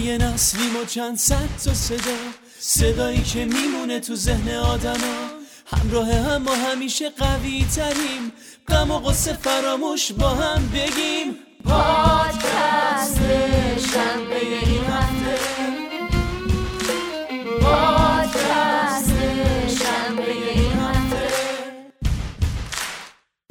یه نسلیم و چند صد تا صدا صدایی که میمونه تو ذهن آدما. همراه هم ما همیشه قوی تریم غم و قصه فراموش با هم بگیم. پادکست شنبه این هفته. پادکست شنبه این هفته.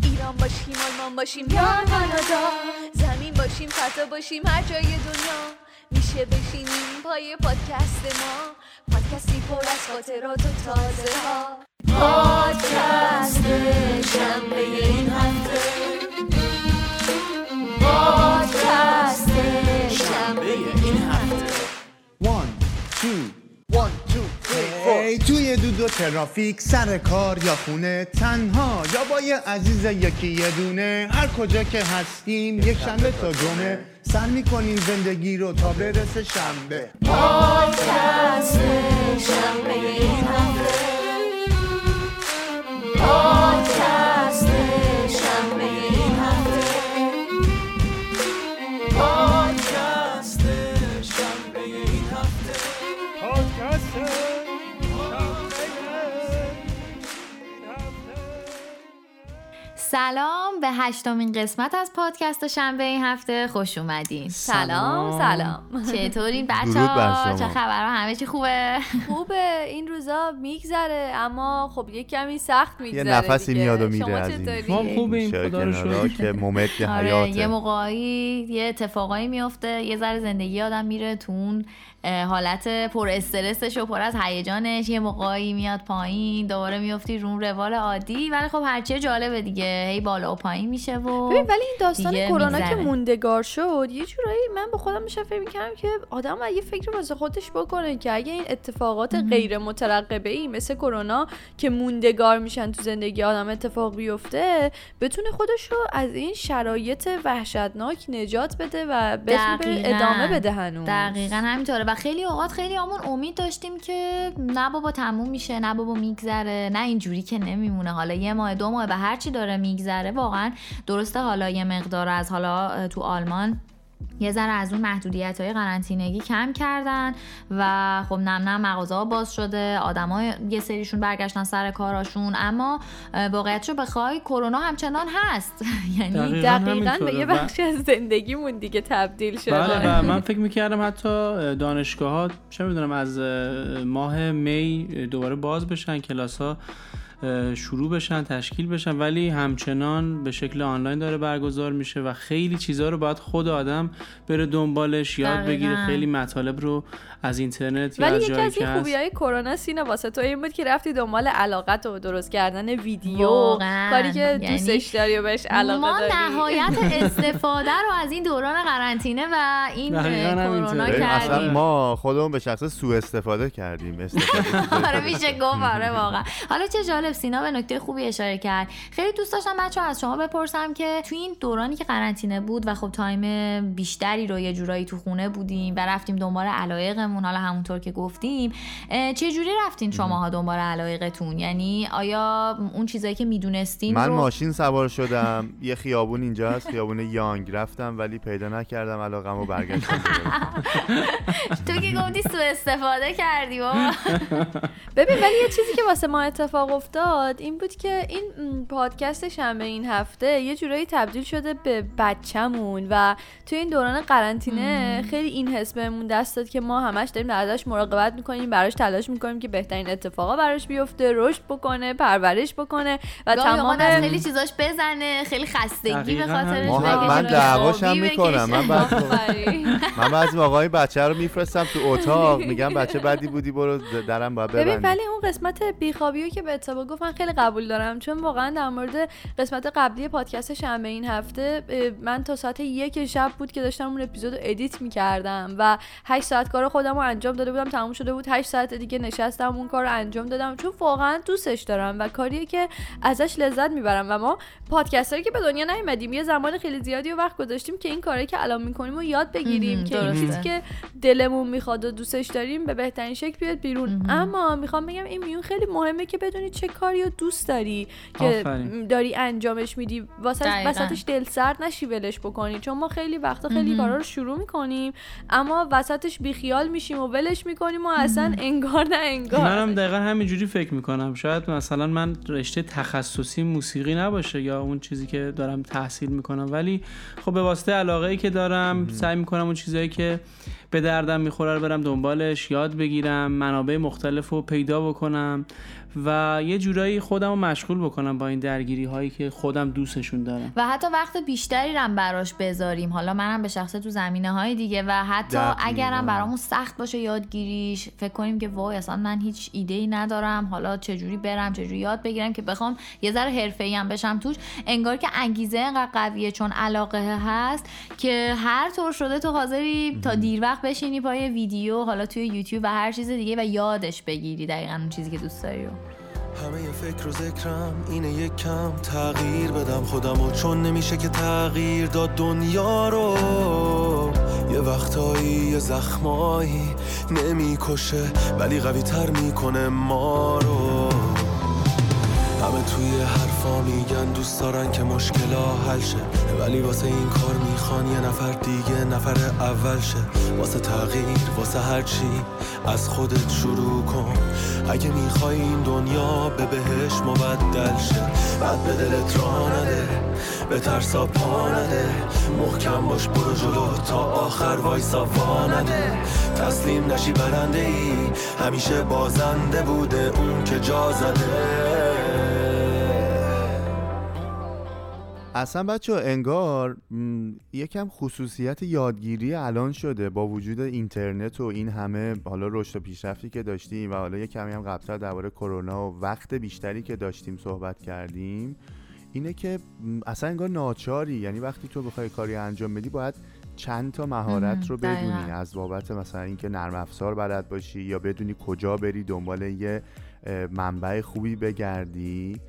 ایران باشیم آلمان باشیم یا کانادا. زمین باشیم فضا باشیم هر جای دنیا. میشه بشینیم پای پادکست ما. پادکستی پر از خاطرات و تازه ها پادکست شنبه این هفته. پادکست شنبه این هفته. One, two, one, four. ای توی دود و ترافیک سر کار یا خونه تنها یا با یه عزیز یکی یه دونه. هر کجا که هستیم یک شنبه تا جمعه. سر می‌کنیم زندگی رو تا برسه شنبه. پادکست شنبه این هفته. سلام به هشتمین قسمت از پادکست شنبه این هفته. خوش اومدین. سلام سلام. چطورین بچه ها. چه خبر همه چی خوبه؟ خوبه. این روزا میگذره اما خب یه کمی سخت میگذره یه نفسی. میاد و میره از این. چطوری؟ ما خوبیم. خدا رو شکر. که آره حیاته. یه موقعی یه اتفاقایی میفته یه ذره زندگی آدم میره تو اون حالت پر استرسش و پر از هیجانش یه موقعی میاد پایین دوباره میفتی رو اون روال عادی. ولی خب هرچی جالبه دیگه. هی بالا و پایین میشه و ببین ولی این داستان کرونا که. موندگار شد یه جورایی من به خودم میشه فکر می‌کردم که آدم باید یه فکر واسه خودش بکنه که اگه این اتفاقات غیر مترقبه ای مثل کرونا که موندگار میشن تو زندگی آدم اتفاق بیفته بتونه خودش رو از این شرایط وحشتناک نجات بده و بتونه. ادامه بده هنوز. دقیقا همینطوره. و خیلی اوقات خیلی همون امید داشتیم که نه بابا تموم میشه نه بابا میگذره نه اینجوری که نمیمونه. حالا یه ماه دو ماه به هر چی داره میگذره واقعا درسته حالا یه مقدار از حالا تو آلمان یه ذره از اون محدودیت های قرنطینگی کم کردن و خب نم نم مغازه ها باز شده آدما یه سریشون برگشتن سر کاراشون اما واقعیت رو بخوای کرونا همچنان هست. یعنی دقیقاً به یه بخشی از زندگیمون دیگه تبدیل شده. بله من فکر می‌کردم حتی دانشگاه ها چه می‌دونم از ماه می دوباره باز بشن کلاس ها شروع بشن تشکیل بشن ولی همچنان به شکل آنلاین داره برگزار میشه و خیلی چیزها رو باید خود آدم بره دنبالش یاد دقیقاً. بگیره خیلی مطالب رو از اینترنت یا ولی از یکی جایی از خوبی های کرونا سینا واسه تو این بود که رفتی دنبال علاقت و درست کردن ویدیو واقعاً. کاری که یعنی دوستش داری و بهش علاقه ما داری نهایت استفاده رو از این دوران قرنطینه و این کرونا. ببین، اصلا کردیم ما خودمون به شخص سوء استفاده کردیم استفاده آره میشه گفت آره واقعا حالا چه جالب سینا به نکته خوبی اشاره کرد. خیلی دوست داشتم بچه از شما بپرسم که تو این دورانی که قرنطینه بود و خب تایم بیشتری رو یه جورایی تو خونه بودیم و رفتیم دنبال علایقمون حالا همونطور که گفتیم چه جوری رفتین شماها دنبال علایقتون؟ یعنی آیا اون چیزایی که می‌دونستین من رو ماشین سوار شدم. یه خیابون اینجا هست خیابون یانگ رفتم ولی پیدا نکردم علاقم و برگشتم. تو که گفتی سوء استفاده کردی بابا. ببین ولی یه چیزی که واسه ما اتفاق افتاد این بود که این پادکست شنبه این هفته یه جورایی تبدیل شده به بچه‌مون و توی این دوران قرنطینه خیلی این حس بهمون دست داد که ما همش داریم ازش مراقبت می‌کنیم براش تلاش می‌کنیم که بهترین اتفاقا براش بیفته رشد بکنه پرورش بکنه و تمام از خیلی چیزاش بزنه خیلی خستگی به خاطرش. هم من دعواشم خوابی می‌کنم من. من بعضی موقعی بچه رو میفرستم تو اتاق میگم بچه بدی بودی برو درم باید ببین ببندی ولی اون قسمت بیخوابی که به اتفاق گفت من خیلی قبول دارم چون واقعا در مورد قسمت قبلی پادکست شنبه این هفته من تا ساعت یک شب بود که داشتم اون اپیزود رو edit می‌کردم و 8 ساعت کار خودم رو انجام داده بودم تموم شده بود 8 ساعت دیگه نشستم اون کار رو انجام دادم چون واقعا دوستش دارم و کاریه که ازش لذت می‌برم و ما پادکستری که به دنیا نیومدیم یه زمان خیلی زیادی و وقت گذاشتیم که این کاری که الان می‌کنیم و یاد بگیریم که این. چیزی که دلمون می‌خواد و دوستش داریم به بهترین شکل بیاد بیرون اما می‌خوام بگم این میون خیلی مهمه که بدونید چه کاری رو دوست داری که آفرین. داری انجامش میدی؟ واسه. وسطش دل سرد نشی ولش بکنی. چون ما خیلی وقتا خیلی کارا رو شروع می‌کنیم اما وسطش بیخیال میشیم و ولش می‌کنیم و اصلا انگار نه انگار. منم دقیقا همینجوری فکر می‌کنم. شاید مثلا من رشته تخصصی موسیقی نباشه یا اون چیزی که دارم تحصیل می‌کنم. ولی خب به واسطه علاقه ای که دارم سعی می‌کنم اون چیزایی که به دردم می‌خوره رو برم دنبالش یاد بگیرم منابع مختلف رو پیدا بکنم. و یه جورایی خودم رو مشغول بکنم با این درگیری هایی که خودم دوستشون دارم. و حتی وقت بیشتری رم براش بذاریم. حالا منم به شخصه تو زمینه های دیگه و حتی. اگرم برامون سخت باشه یادگیریش فکر کنیم که وای اصلا من هیچ ایده ای ندارم. حالا چجوری برم چجوری یاد بگیرم که بخوام یه ذره حرفه‌ای هم بشم توش. انگار که انگیزه انقدر قویه چون علاقه هست که هر طور شده تو حاضری تا دیر وقت بشینی پای ویدیو حالا توی یوتیوب و هر چیز دیگه و یادش بگیری. دقیقا اون چیزی که دوست داری رو. همه فکر و ذکرم اینه یک کم تغییر بدم خودمو. چون نمیشه که تغییر داد دنیا رو. یه وقتایی یه زخمایی نمی‌کشه ولی قوی تر می‌کنه ما رو. همه توی حرفا میگن دوست دارن که مشکلا حل شه. ولی واسه این کار می‌خوان یه نفر دیگه نفر اول شه. واسه تغییر واسه هر چی از خودت شروع کن. اگه می‌خوای این دنیا به بهش مبدل شه. بعد به دلت راه نده به ترسا پا نده. محکم باش برو جلو تا آخر وایسا وا نده. تسلیم نشی برنده ای همیشه بازنده بوده اون که جا زده. اصلا بچه انگار یکم خصوصیت یادگیری الان شده با وجود اینترنت و این همه حالا رشد و پیشرفتی که داشتیم و حالا یه کمی هم قبلتر درباره کرونا و وقت بیشتری که داشتیم صحبت کردیم اینه که اصلا انگار ناچاری یعنی وقتی تو بخوای کاری انجام بدی باید چند تا مهارت رو. بدونی. از بابت مثلا اینکه نرم افزار بلد باشی یا بدونی کجا بری دنبال یه منبع خوبی بگردی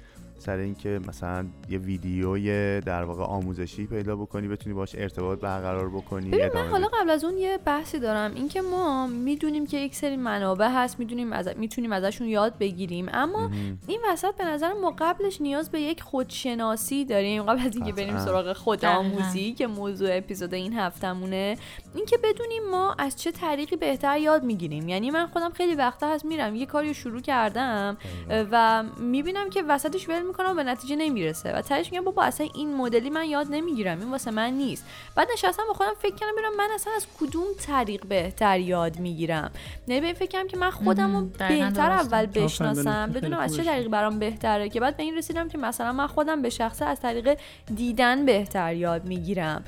سر اینکه مثلا یه ویدیوی در واقع آموزشی پیدا بکنی بتونی باش ارتباط برقرار بکنی ببین من حالا. قبل از اون یه بحثی دارم. اینکه ما می‌دونیم که یک سری منابع هست می‌دونیم از می‌تونیم ازشون یاد بگیریم. اما این وسط به نظر ما قبلش نیاز به یک خودشناسی داریم. قبل از اینکه بریم. سراغ خودآموزی که موضوع اپیزود این هفتمونه اینکه بدونیم ما از چه طریقی بهتر یاد می‌گیریم. یعنی من خودم خیلی وقتا هست میرم یه کاری رو شروع کردم و می‌بینم که وسطش ول می‌کنم و به نتیجه نمی‌رسه. و تهش میگم بابا اصلا این مدلی من یاد نمی‌گیرم. این واسه من نیست. بعد نشستم با خودم فکر کردم ببینم من اصلا از کدوم طریق بهتر یاد می‌گیرم. یعنی به این فکر کردم که من خودم رو بهتر. اول بشناسم. بدونم از چه. طریقی برام بهتره که بعد به این رسیدم که مثلا من خودم به شخصه از طریق دیدن بهتر یاد می‌گیرم.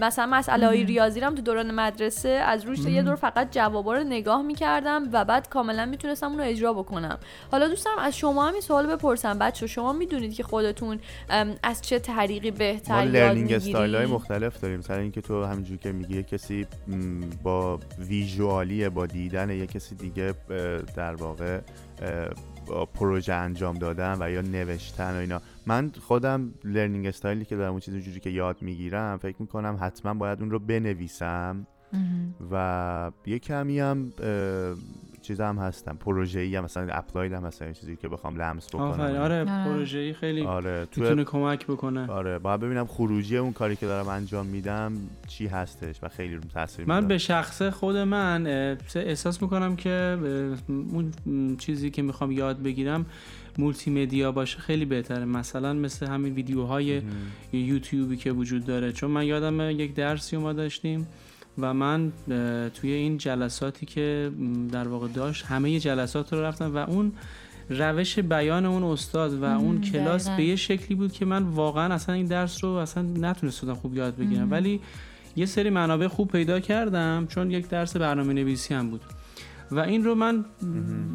مثلا مسئله های ریاضی رو تو دوران مدرسه از روش یه دور فقط جوابا رو نگاه می‌کردم و بعد کاملا می‌تونستم اون رو اجرا بکنم. حالا دوست دارم از شما هم این سوال بپرسم. بچه شما می‌دونید که خودتون از چه طریقی ما بهتر یاد لرنینگ استایل های مختلف داریم. سر اینکه تو همینجور که میگی یه کسی با ویژوالیه با دیدن یه کسی دیگه در واقع پروژه انجام دادن و یا نوشتن و اینا. من خودم learning style ی که دارم اون چیزی جوری که یاد می‌گیرم فکر می‌کنم حتما باید اون رو بنویسم. و یه کمی هم چیز هم هستم پروژه ای هم مثلا applied هم یه چیزی که بخوام لمس بکنم. آره آره. پروژه‌ای خیلی آره تو می‌تونه کمک بکنه. آره باید ببینم خروجی اون کاری که دارم انجام میدم چی هستش و خیلی روم تاثیر من به. شخصه خود من احساس می‌کنم که اون چیزی که می‌خوام یاد بگیرم مولتی مدیا باشه خیلی بهتره. مثلا مثل همین ویدیوهای یوتیوبی که وجود داره. چون من یادم یک درسی ما داشتیم. و من توی این جلساتی که در واقع داشت همه جلسات رو رفتم و اون روش بیان اون استاد و اون کلاس دقیقاً. به یه شکلی بود که من واقعا اصلا این درس رو اصلا نتونستم خوب یاد بگیرم. ولی یه سری منابع خوب پیدا کردم چون یک درس برنامه نویسی هم بود. و این رو من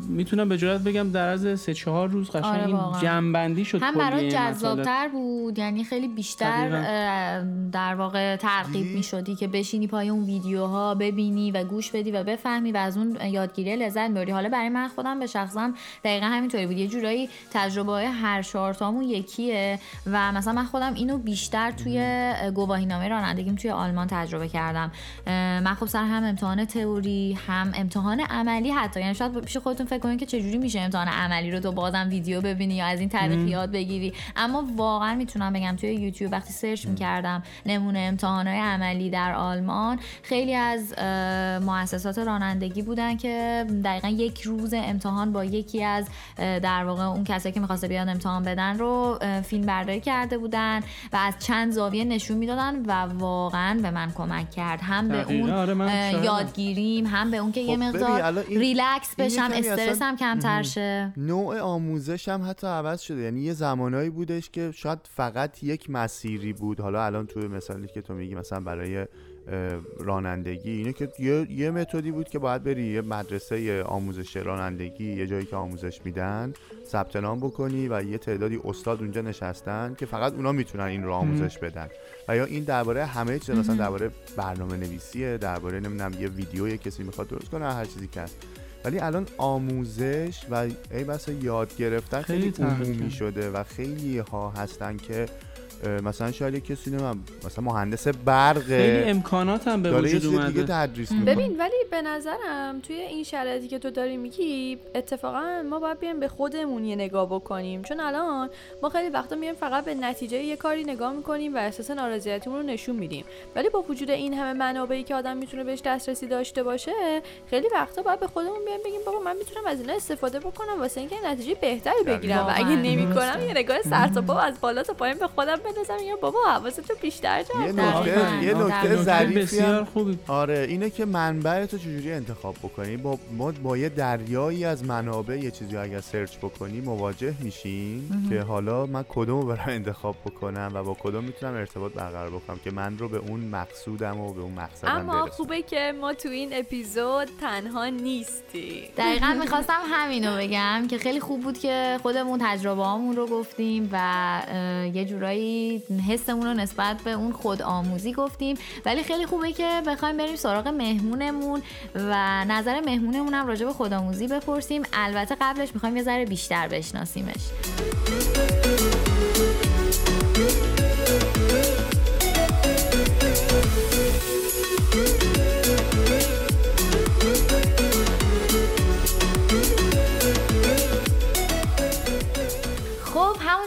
می‌تونم به جرات بگم در از سه چهار روز قشنگ آره، این. جنبندی شد هم برای. جذابتر بود یعنی خیلی بیشتر در واقع ترغیب دی- می شدی که بشینی پای اون ویدیوها ببینی و گوش بدی و بفهمی و از اون یادگیری لذت ببری. حالا برای من خودم به شخصم دقیقا همینطوری بود. یه جورایی تجربه های هر چهارتامون یکیه و مثلا من خودم اینو بیشتر توی گواهینامه رانندگیم توی آلمان تجربه کردم. من خب سر هم امتحان تئوری هم امتحان عملی حتی یعنی شاید پیش خودتون فکر کنید که چجوری میشه امتحان عملی رو تو بازم ویدیو ببینی یا از این طریق یاد بگیری اما واقعا می‌تونم بگم توی یوتیوب وقتی سرچ می‌کردم نمونه امتحانهای عملی در آلمان خیلی از مؤسسات رانندگی بودن که دقیقا یک روز امتحان با یکی از در واقع اون کسایی که می‌خواسته بیان امتحان بدن رو فیلم برداری کرده بودن و از چند زاویه نشون می‌دادن و واقعا به من کمک کرد هم به. اون آره،. یادگیریم هم به اون که یه خب ببین، مقدار الان این- ریلکس بشم استرسم کمتر شه. نوع آموزش هم حتی عوض شده. یعنی یه زمانایی بودش که شاید فقط یک مسیری بود. حالا الان توی مثالی که تو میگی مثلا برای رانندگی اینه که یه, یه متدی بود که باید بری یه مدرسه آموزش رانندگی یه جایی که آموزش میدن ثبت نام بکنی و یه تعدادی استاد اونجا نشستن که فقط اونا می‌تونن این رو آموزش بدن. و یا این درباره همه چیز مثلا درباره برنامه نویسیه درباره نمی‌دونم یه ویدیو یه کسی می‌خواد درست کنه هر چیزی که هست ولی الان آموزش و ای بسا یاد گرفتن خیلی, خیلی عمومی. شده و خیلی ها هستن که مثلا شاید یه کسی نمیم مثلا مهندس برق. خیلی امکانات هم به وجود دیگه اومده. تدریس ببین ولی به نظرم توی این شرایطی که تو داری میگی اتفاقا ما باید بیایم به خودمون یه نگاه بکنیم. چون الان ما خیلی وقتا میایم فقط به نتیجه یه کاری نگاه می‌کنیم و احساس نارضایتیمون رو نشون میدیم. ولی با وجود این همه منابعی که آدم می‌تونه بهش دسترسی داشته باشه خیلی وقتا باید به خودمون بیایم بگیم بابا من می‌تونم از اینا استفاده بکنم واسه اینکه نتیجه بهتری بگیرم. و اگه. نمی‌کنم یه نگاه سر تا پا از بالا تا پایین به خودم بندازم یا بابا حواستو بیشتر جمع یه. نکته. یه. نکته ظریفی آره اینه که منبع تو چجوری انتخاب بکنی با ما با یه دریایی از منابع یه چیزی اگر سرچ بکنی مواجه میشیم که حالا من کدوم رو برم انتخاب بکنم و با کدوم می‌تونم ارتباط برقرار بکنم که من رو به اون مقصودم و به اون مقصدم اما خوبه که ما تو این اپیزود تنها نیستی دقیقا می‌خواستم همینو بگم که خیلی خوب بود که خودمون تجربه رو گفتیم و یه جورایی حسمون رو نسبت به اون خود آموزی گفتیم. ولی خیلی خوبه که بخوایم بریم سراغ مهمونمون و نظر مهمونمون هم راجع به خودآموزی بپرسیم. البته قبلش می‌خوایم یه ذره بیشتر بشناسیمش.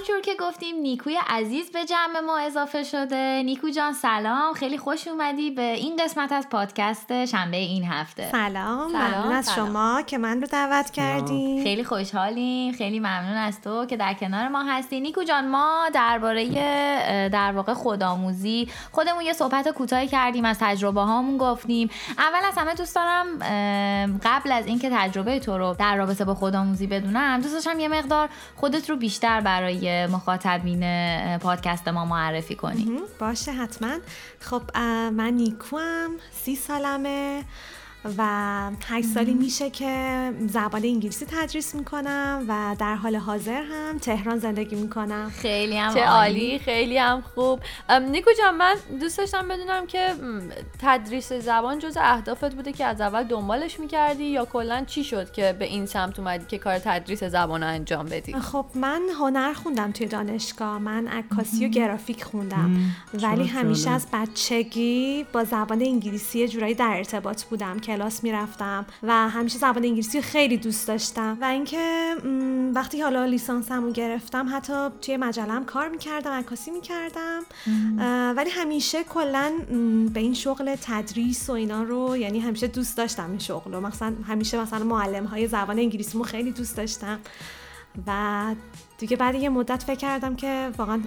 همونجور که گفتیم نیکوی عزیز به جمع ما اضافه شده. نیکو جان سلام. خیلی خوش اومدی به این قسمت از پادکست شنبه این هفته. سلام. سلام، ممنون از سلام. شما که من رو دعوت کردین. خیلی خوشحالیم. خیلی ممنون از تو که در کنار ما هستی. نیکو جان ما درباره در واقع خودآموزی خودمون یه صحبت کوتاهی کردیم از تجربه هامون گفتیم. اول از همه دوست دارم قبل از اینکه تجربه تو رو در رابطه با خودآموزی بدونم دوست داشتم یه مقدار خودت رو بیشتر برای مخاطبین پادکست ما معرفی کنی. باشه حتما. خب من نیکو هم سی سالمه. و هشت سالی میشه که زبان انگلیسی تدریس می‌کنم و در حال حاضر هم تهران زندگی می‌کنم. خیلی هم چه عالی. عالی خیلی هم خوب. نیکو جان من دوست داشتم بدونم که تدریس زبان جز اهدافت بوده که از اول دنبالش می‌کردی یا کلا چی شد که به این سمت اومدی که کار تدریس زبان رو انجام بدی؟ خب من هنر خوندم توی دانشگاه. من عکاسی و گرافیک خوندم. ولی همیشه. از بچگی با زبان انگلیسی یه جورایی در ارتباط بودم کلاس می‌رفتم و همیشه زبان انگلیسی رو خیلی دوست داشتم. و اینکه وقتی حالا لیسانسمو گرفتم حتی توی مجلم کار می‌کردم عکاسی می‌کردم. ولی همیشه کلا به این شغل تدریس و اینا رو یعنی همیشه دوست داشتم این شغل رو. مثلا همیشه مثلا معلم های زبان انگلیسیمو خیلی دوست داشتم. و دیگه بعد یه مدت فکر کردم که واقعا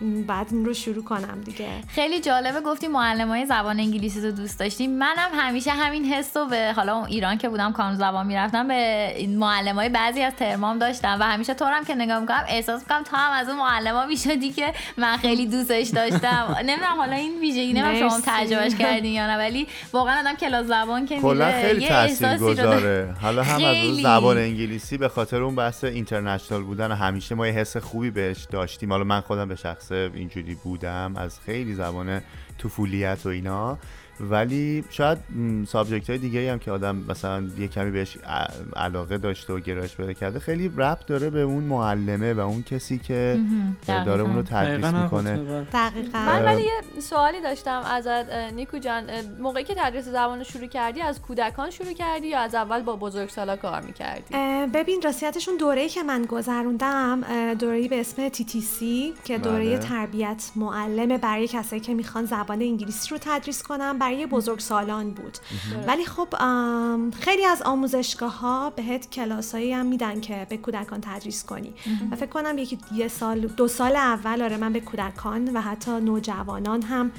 این- بعد این رو شروع کنم دیگه خیلی جالبه گفتی معلم های زبان انگلیسی رو دوست داشتیم منم همیشه همین حس رو به حالا اون ایران که بودم کانون زبان می‌رفتم به معلم های بعضی از ترمام داشتم و همیشه تو رو هم که نگاه می‌کنم احساس می‌کنم تو هم از اون معلم ها می‌شدی که من خیلی دوستش داشتم نمی‌دونم حالا این ویژگی نمی‌دونم شما. تجربهش کردین یا نه ولی واقعا آدم کلاس زبان که کلا میره خیلی یه تاثیر احساسی رو داره. گذاره حالا هم از. زبان انگلیسی به خاطر اون بحث اینترنشنال بودن و همیشه ما یه حس خوبی بهش داشتیم. حالا من خودم به شخصه اینجوری بودم از خیلی زبان طفولیت و اینا. ولی شاید سابجکت های دیگه هم که آدم مثلا یه کمی بهش علاقه داشته و گرایش پیدا کرده خیلی ربط داره به اون معلمه و اون کسی که دقیقاً. داره اونو تدریس می‌کنه. دقیقا. من ولی یه سوالی داشتم ازت اه، نیکو جان. موقعی که تدریس زبان رو شروع کردی از کودکان شروع کردی یا از اول با بزرگسالا کار می‌کردی؟ ببین راستیتشون دوره‌ای که من گذروندم دوره‌ای به اسم TTC که دوره بله. تربیت معلمه برای کسایی که می‌خوان زبان انگلیسی رو تدریس کنن. برای بزرگسالان بود. ولی خب خیلی از آموزشگاه ها بهت کلاسایی هم میدن که به کودکان تدریس کنی. و فکر کنم یکی یه سال دو سال اول آره من به کودکان و حتی نوجوانان هم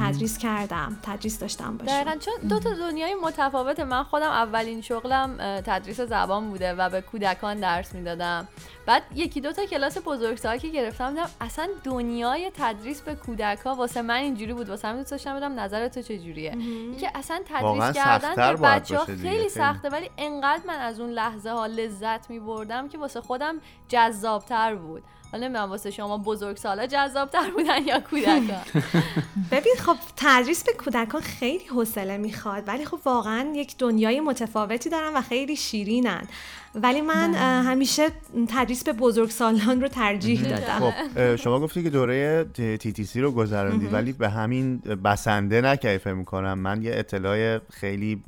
تدریس کردم تدریس داشتم باشه دقیقا چون دو تا دنیای متفاوته من خودم اولین شغلم تدریس زبان بوده و به کودکان درس می‌دادم. بعد یکی دو تا کلاس بزرگسال که گرفتم دیدم اصلا دنیای تدریس به کودک ها واسه من اینجوری بود واسه همین دوست داشتم بدم نظر تو چجوریه. که اصلا تدریس کردن سخت‌تر به بچه ها خیلی. سخته ولی انقدر من از اون لحظه ها لذت می بردم که واسه خودم جذابتر بود. حالا نمی‌دونم واسه شما بزرگسالا جذابتر بودن یا کودکان. ببین خب تدریس به کودکان خیلی حوصله می‌خواد ولی خب واقعا یک دنیای متفاوتی دارن و خیلی شیرینن. ولی من همیشه تدریس به بزرگسالان رو ترجیح دادم. خب شما گفتی که دوره تی تی سی رو گذروندی ولی به همین بسنده نکردی فکر می‌کنم. من یه اطلاع خیلی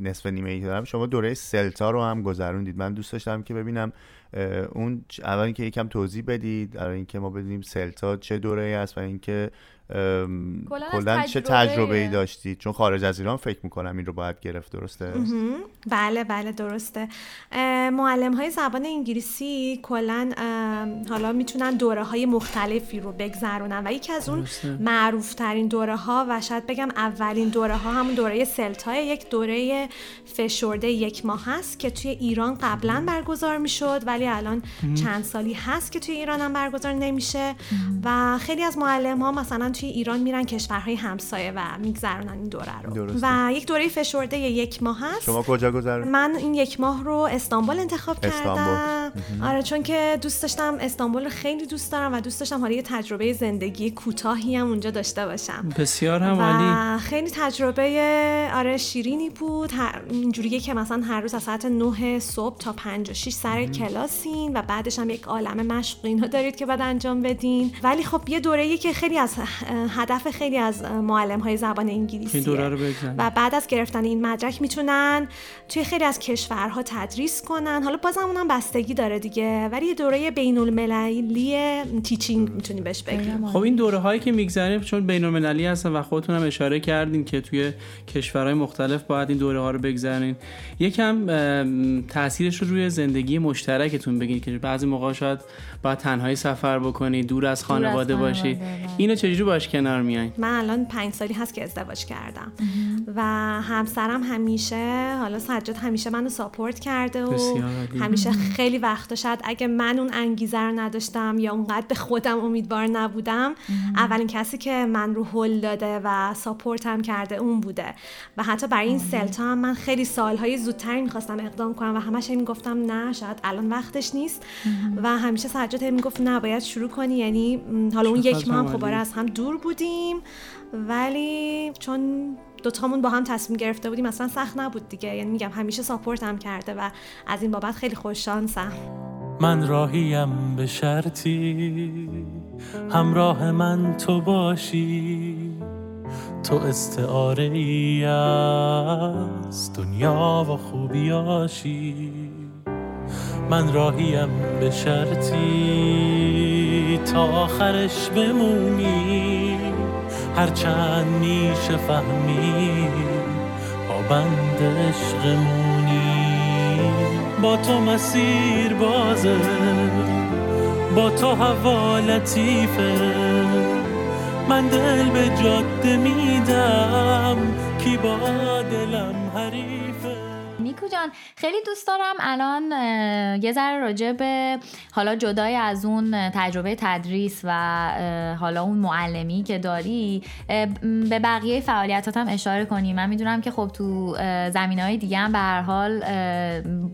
نصف نیمه ای دارم شما دوره سلتا رو هم گذروندید. من دوست داشتم که ببینم اون اول اینکه یکم توضیح بدید برای اینکه ما بدونیم سلتا چه دوره ای است و اینکه کلاً چه تجربه- ای داشتید چون خارج از ایران فکر می‌کنم این رو باید گرفت درسته؟ بله بله درسته. معلم های زبان انگلیسی کلا حالا می‌تونن دوره های مختلفی رو بگذرونن و یکی از اون. معروف ترین دوره ها و شاید بگم اولین دوره ها همون دوره سلتا یک دوره فشرده یک ماه هست که توی ایران قبلا برگزار می‌شد ولی الان چند سالی هست که توی ایران هم برگزار نمیشه. و خیلی از معلم ها مثلا توی ایران میرن کشورهای همسایه و میگذرونن این دوره رو. درسته. و یک دوره فشرده یک ماه هست. شما کجا گذروندید من این یک ماه رو استانبول انتخاب استانبول. کردم آره چون که دوست داشتم استانبول رو خیلی دوست دارم و دوست داشتم حالا یه تجربه زندگی کوتاهی هم اونجا داشته باشم. بسیار هم عالی. و خیلی تجربه آره شیرینی بود. اینجوریه که مثلا هر روز از ساعت 9 صبح تا 5 و 6 سر کلاسین و بعدش هم یک عالم مشق اینا دارید که بعد انجام بدین. ولی خب یه دوره‌ای که خیلی از هدف خیلی از معلم های زبان انگلیسی این دوره رو بگذاریم. و بعد از گرفتن این مدرک می‌تونن توی خیلی از کشورها تدریس کنن. حالا بازم اونم بستگی داره دیگه ولی یه دوره بین المللی تیچینگ می‌تونی بهش بگی خب این دوره هایی که میگذریم چون بین المللی هستن و خودتون هم اشاره کردین که توی کشورهای مختلف باید این دوره ها رو بگذرین. یکم تاثیرش رو روی زندگی مشترکتون بگین که بعضی موقع شاید باید تنهایی سفر بکنید دور از خانواده باشید خانواده، بله. اینو چجوری باش کنار میایین من الان پنج سالی هست که ازدواج کردم. و همسرم همیشه حالا سجاد همیشه منو ساپورت کرده و. همیشه خیلی وقتا شاید اگه من اون انگیزه رو نداشتم یا اونقدر به خودم امیدوار نبودم اولین کسی که من رو هل داده و ساپورتم کرده اون بوده. و حتی برای این سلتا هم من خیلی سالهای زودتری می‌خواستم اقدام کنم و همش هی می‌گفتم نه شاید الان وقتش نیست. و همیشه سجاد هی می‌گفت نه باید شروع کنی. یعنی حالا اون یک ماه هم. خب از هم دور بودیم ولی چون دوتامون با هم تصمیم گرفته بودیم اصلا سخت نبود دیگه. یعنی میگم همیشه ساپورتم کرده و از این بابت خیلی خوش شانسم. من راهیم به شرطی همراه من تو باشی. تو استعاره ای از دنیا و خوبیاشی. من راهیم به شرطی. تا آخرش بمونی هرچند میشه فهمی پابند عشقمونی با تو مسیر بازه با تو هوا لطیفه. من دل به جاده میدم کی با دلم حریفه. نیکو جان. خیلی دوست دارم الان یه ذره راجع به حالا جدای از اون تجربه تدریس و حالا اون معلمی که داری به بقیه فعالیتات هم اشاره کنی. من می‌دونم که خب تو زمین های دیگه هم به هر حال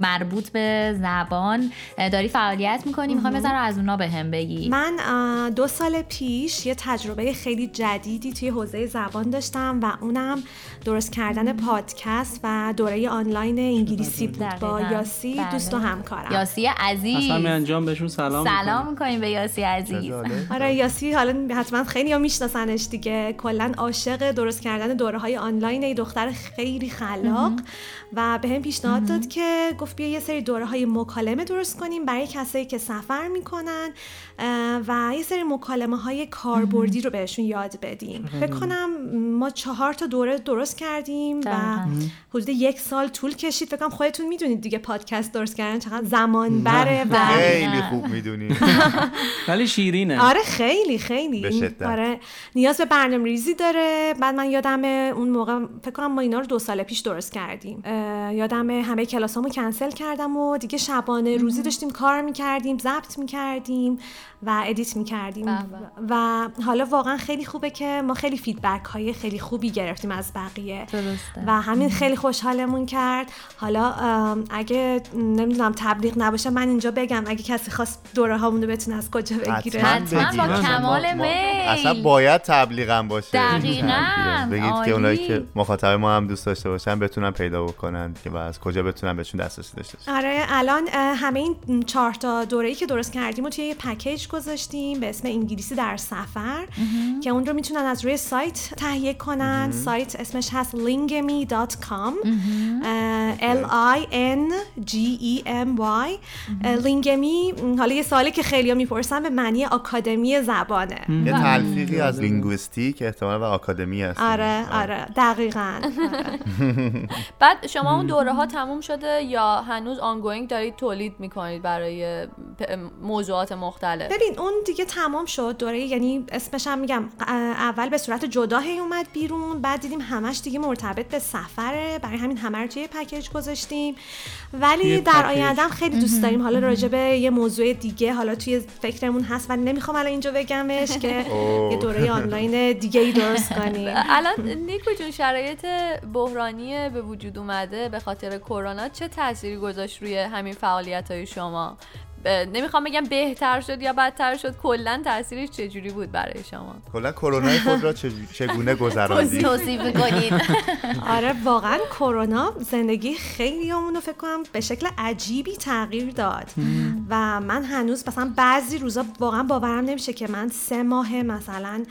مربوط به زبان داری فعالیت می‌کنی. می‌خوام یه ذره از اونا به هم بگی. من دو سال پیش یه تجربه خیلی جدیدی توی حوزه زبان داشتم و اونم درست کردن پادکست و دوره آنلاین انگلیسی بود با. یاسی بله. دوست و همکارم. یاسی عزیز. اصلا انجام بهشون سلام سلام. می‌کنیم. به یاسی عزیز. آره یاسی حالا حتما خیلی ها میشناسنش دیگه. کلا عاشق درست کردن دوره های آنلاین یه دختر خیلی خلاق. و به هم پیشنهاد داد که گفت بیا یه سری دوره های مکالمه درست کنیم برای کسایی که سفر می‌کنن و یه سری مکالمه های کاربردی رو بهشون یاد بدیم. فکر کنم ما چهار تا دوره درست کردیم و. حدود یک سال طول کشید فکر کنم خودتون می‌دونید دیگه پادکست درست کردن چقدر زمان بره و خیلی خوب می‌دونی. ولی شیرینه. آره خیلی خیلی. آره. نیاز به برنامه ریزی داره. بعد من یادم اون موقع فکر کنم ما اینا رو دو سال پیش درست کردیم. یادم همه کلاسامو کنسل کردم و دیگه شبانه روزی داشتیم کار می‌کردیم ضبط می‌کردیم و edit می‌کردیم. و حالا واقعا خیلی خوبه که ما خیلی feedback های خیلی خوبی گرفتیم از بقیه. درسته. و همین خیلی خوشحالمون کرد. حالا اگه نمی‌دونم تبلیغ نباشه من اینجا بگم. اگه کسی خواست دوره هامون رو بتونه از کجا بگیره. حتما با. کمال ما- میل. اصلا باید تبلیغم باشه. دقیقاً. بگید. که اونایی که مخاطب ما هم دوست داشته باشن بتونن پیدا بکنن که از کجا بتونن بهشون دسترسی داشته باشن. آره الان همه این چهار تا دوره‌ای که درست کردیم و توی یه پکیج گذاشتیم به اسم انگلیسی در سفر که اون رو می‌تونن از روی سایت تهیه کنن. سایت اسمش هست lingemy.com L I N G E M Y. لینگمی حالا یه سوالی که خیلی می‌پرسن به معنی آکادمی زبانه. یه تلفیقی از linguistic احتمال و آکادمی هست. آره آره. دقیقا. بعد شما اون دوره ها تموم شده یا هنوز ongoing دارید تولید می‌کنید برای موضوعات مختلف؟ ببین اون دیگه تمام شد. دوره یعنی اسمش هم میگم اول به صورت جدا هی اومد بیرون بعد دیدیم همش دیگه مرتبط به سفره. برای همین همه رو توی یه پکیج گذاشتیم. ولی در پکیج. آینده هم خیلی دوست داریم. حالا راجع به یه موضوع دیگه حالا توی فکرمون هست ولی نمی‌خوام الان اینجا بگمش که یه دوره آنلاین دیگه ای درست کنیم. الان نیکو جون شرایط بحرانی به وجود اومده به خاطر کرونا چه تأثیری گذاشت روی همین فعالیت های شما؟ نمی‌خوام بگم بهتر شد یا بدتر شد کلا تاثیرش چجوری بود برای شما؟ کلا کرونا خود را چگونه گذراندی توصیف کنید آره واقعا کرونا زندگی خیلی رو فکر کنم به شکل عجیبی تغییر داد. و من هنوز مثلا بعضی روزا واقعا باورم نمیشه که من سه ماه مثلا